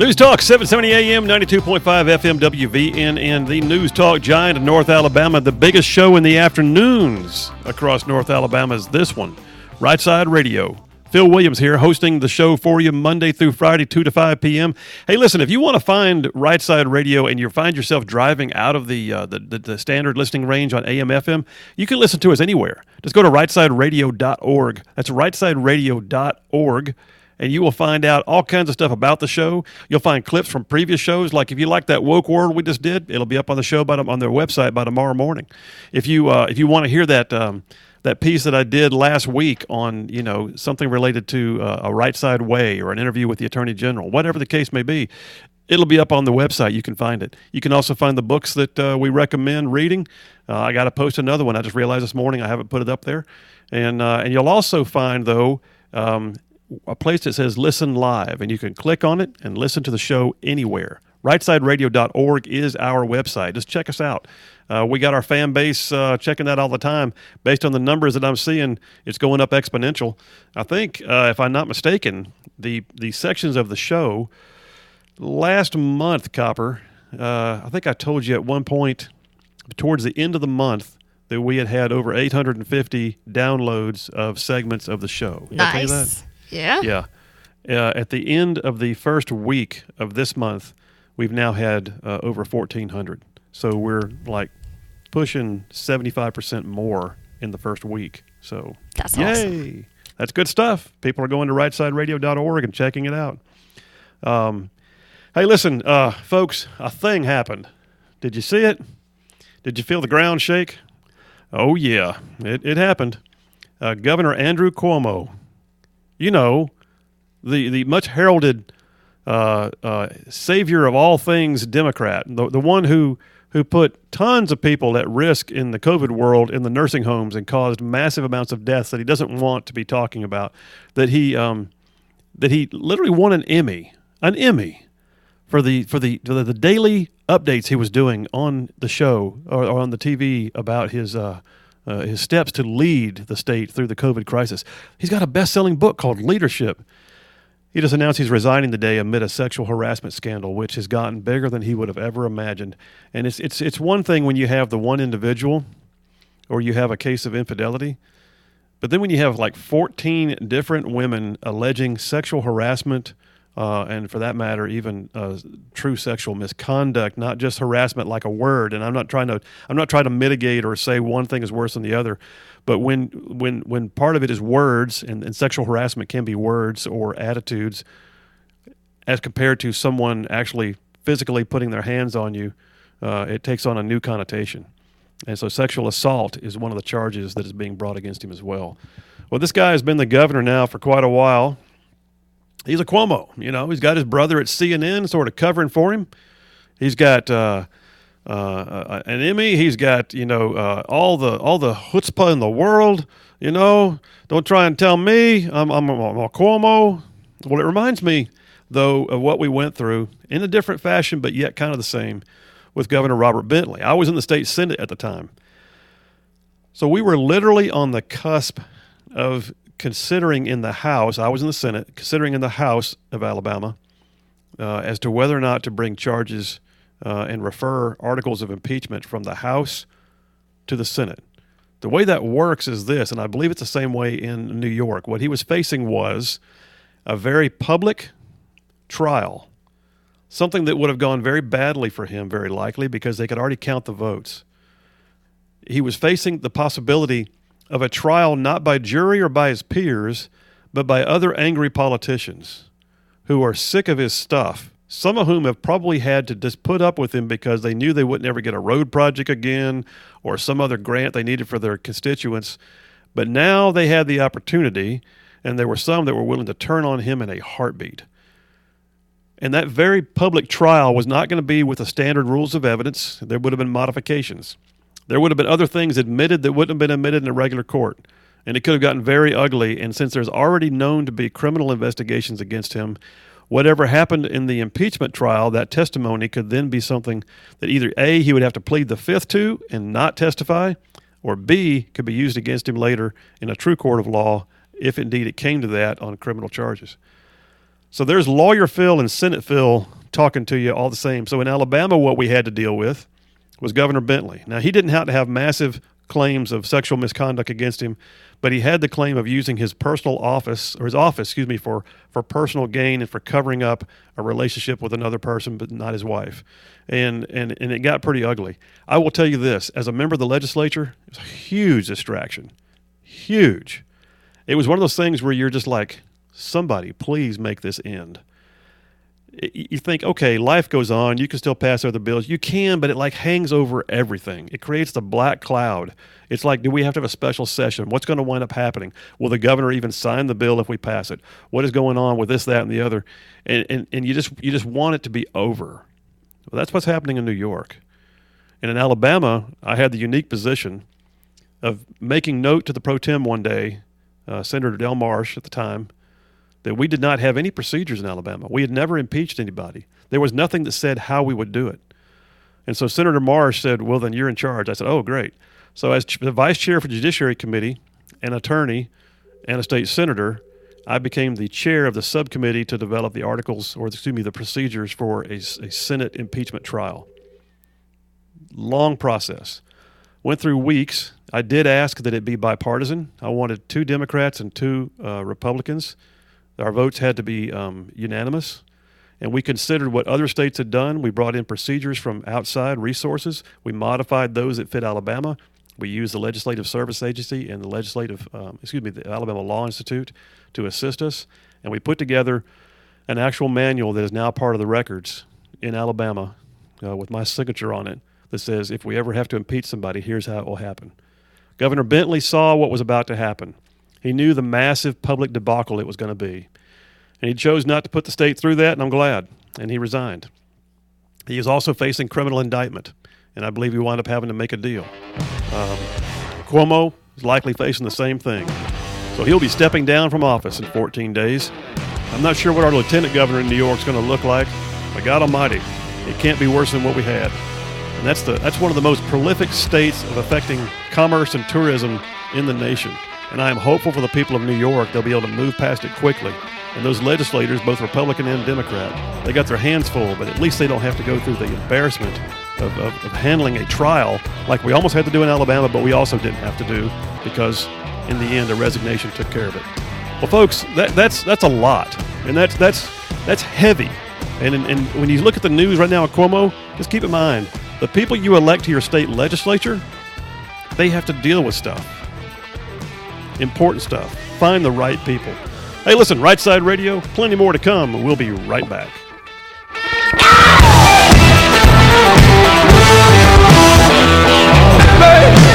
News Talk, 770 AM, 92.5 FM WVNN, the News Talk giant of North Alabama. The biggest show in the afternoons across North Alabama is this one, Right Side Radio. Phil Williams here, hosting the show for you Monday through Friday, 2 to 5 p.m. Hey, listen, if you want to find Right Side Radio and you find yourself driving out of the, uh, the, the, the, standard listening range on AM, FM, you can listen to us anywhere. Just go to rightsideradio.org. That's rightsideradio.org and you will find out all kinds of stuff about the show. You'll find clips from previous shows. Like if you like that woke world we just did, it'll be up on the show by, on their website by tomorrow morning. If you uh, if you want to hear that. Um, that piece that I did last week on you know something related to uh, a right side way or an interview with the attorney general, whatever the case may be, it'll be up on the website. You can find it. You can also find the books that uh, we recommend reading. Uh, I got to post another one. I just realized this morning I haven't put it up there, and uh, and you'll also find though. Um, a place that says listen live, and you can click on it and listen to the show anywhere. RightSideRadio.org is our website. Just check us out. Uh, we got our fan base uh, checking that all the time. Based on the numbers that I'm seeing, it's going up exponential. I think, uh, if I'm not mistaken, the the sections of the show last month, Copper. Uh, I think I told you at one point towards the end of the month that we had had over 850 downloads of segments of the show. Nice. Yeah. Yeah. Uh, at the end of the first week of this month, we've now had uh, over 1,400. So we're like pushing 75% more in the first week. So that's yay. Awesome. That's good stuff. People are going to rightsideradio.org and checking it out. Um, hey, listen, uh, folks, a thing happened. Did you see it? Did you feel the ground shake? Oh, yeah, it, it happened. Uh, Governor Andrew Cuomo you know, the the much heralded uh, uh, savior of all things Democrat, the the one who who put tons of people at risk in the COVID world in the nursing homes and caused massive amounts of deaths that he doesn't want to be talking about. That he um, that he literally won an Emmy, an Emmy for the for the for the daily updates he was doing on the show or, or on the TV about his uh, uh, his steps to lead the state through the COVID crisis. He's got a best selling book called Leadership. He just announced he's resigning today amid a sexual harassment scandal, which has gotten bigger than he would have ever imagined. And it's, it's, it's one thing when you have the one individual or you have a case of infidelity, but then when you have like 14 different women alleging sexual harassment, uh, and for that matter, even uh, true sexual misconduct, not just harassment like a word. And I'm not trying to I'm not trying to mitigate or say one thing is worse than the other, but when when when part of it is words, and, and sexual harassment can be words or attitudes, as compared to someone actually physically putting their hands on you, uh, it takes on a new connotation. And so, sexual assault is one of the charges that is being brought against him as well. Well, this guy has been the governor now for quite a while he's a Cuomo. You know, he's got his brother at CNN sort of covering for him. He's got uh, uh, uh, an Emmy. He's got you know uh, all the all the chutzpah in the world. You know, don't try and tell me I'm I'm, I'm a Cuomo. Well, it reminds me though of what we went through in a different fashion, but yet kind of the same with Governor Robert Bentley. I was in the state senate at the time. So we were literally on the cusp of considering in the House, I was in the Senate, considering in the House of Alabama uh, as to whether or not to bring charges uh, and refer articles of impeachment from the House to the Senate. The way that works is this, and I believe it's the same way in New York. What he was facing was a very public trial, something that would have gone very badly for him, very likely, because they could already count the votes. He was facing the possibility of a trial not by jury or by his peers, but by other angry politicians who are sick of his stuff, some of whom have probably had to just put up with him because they knew they wouldn't ever get a road project again or some other grant they needed for their constituents. But now they had the opportunity, and there were some that were willing to turn on him in a heartbeat. And that very public trial was not going to be with the standard rules of evidence. There would have been modifications. There would have been other things admitted that wouldn't have been admitted in a regular court. And it could have gotten very ugly. And since there's already known to be criminal investigations against him, whatever happened in the impeachment trial, that testimony could then be something that either A, he would have to plead the fifth to and not testify, or B, could be used against him later in a true court of law if indeed it came to that on criminal charges. So there's lawyer Phil and Senate Phil talking to you all the same. So in Alabama, what we had to deal with was Governor Bentley. Now, he didn't have to have massive claims of sexual misconduct against him, but he had the claim of using his personal office or his office, excuse me, for for personal gain and for covering up a relationship with another person, but not his wife, and and and it got pretty ugly. I will tell you this: as a member of the legislature, it was a huge distraction, huge. It was one of those things where you're just like, somebody, please make this end you think, okay, life goes on. You can still pass other bills. You can, but it like hangs over everything. It creates the black cloud. It's like, do we have to have a special session? What's going to wind up happening? Will the governor even sign the bill if we pass it? What is going on with this, that, and the other? And and, and you just you just want it to be over. Well, that's what's happening in New York. And in Alabama, I had the unique position of making note to the pro tem one day, uh, Senator Del Marsh at the time that we did not have any procedures in Alabama. We had never impeached anybody. There was nothing that said how we would do it. And so Senator Marsh said, Well, then you're in charge. I said, Oh, great. So, as the vice chair for the Judiciary Committee, an attorney, and a state senator, I became the chair of the subcommittee to develop the articles, or excuse me, the procedures for a, a Senate impeachment trial. Long process. Went through weeks. I did ask that it be bipartisan. I wanted two Democrats and two uh, Republicans our votes had to be um, unanimous. And we considered what other states had done. We brought in procedures from outside resources. We modified those that fit Alabama. We used the Legislative Service Agency and the Legislative, um, excuse me, the Alabama Law Institute to assist us. And we put together an actual manual that is now part of the records in Alabama uh, with my signature on it that says if we ever have to impeach somebody, here's how it will happen. Governor Bentley saw what was about to happen. He knew the massive public debacle it was going to be. And he chose not to put the state through that, and I'm glad. And he resigned. He is also facing criminal indictment, and I believe he wound up having to make a deal. Um, Cuomo is likely facing the same thing. So he'll be stepping down from office in 14 days. I'm not sure what our lieutenant governor in New York is going to look like, but God Almighty, it can't be worse than what we had. And that's, the, that's one of the most prolific states of affecting commerce and tourism in the nation. And I am hopeful for the people of New York they'll be able to move past it quickly. And those legislators, both Republican and Democrat, they got their hands full, but at least they don't have to go through the embarrassment of, of, of handling a trial like we almost had to do in Alabama, but we also didn't have to do because in the end a resignation took care of it. Well, folks, that, that's that's a lot, and that's that's that's heavy. And, and when you look at the news right now at Cuomo, just keep in mind the people you elect to your state legislature, they have to deal with stuff important stuff. Find the right people. Hey, listen, Right Side Radio, plenty more to come. We'll be right back. Hey!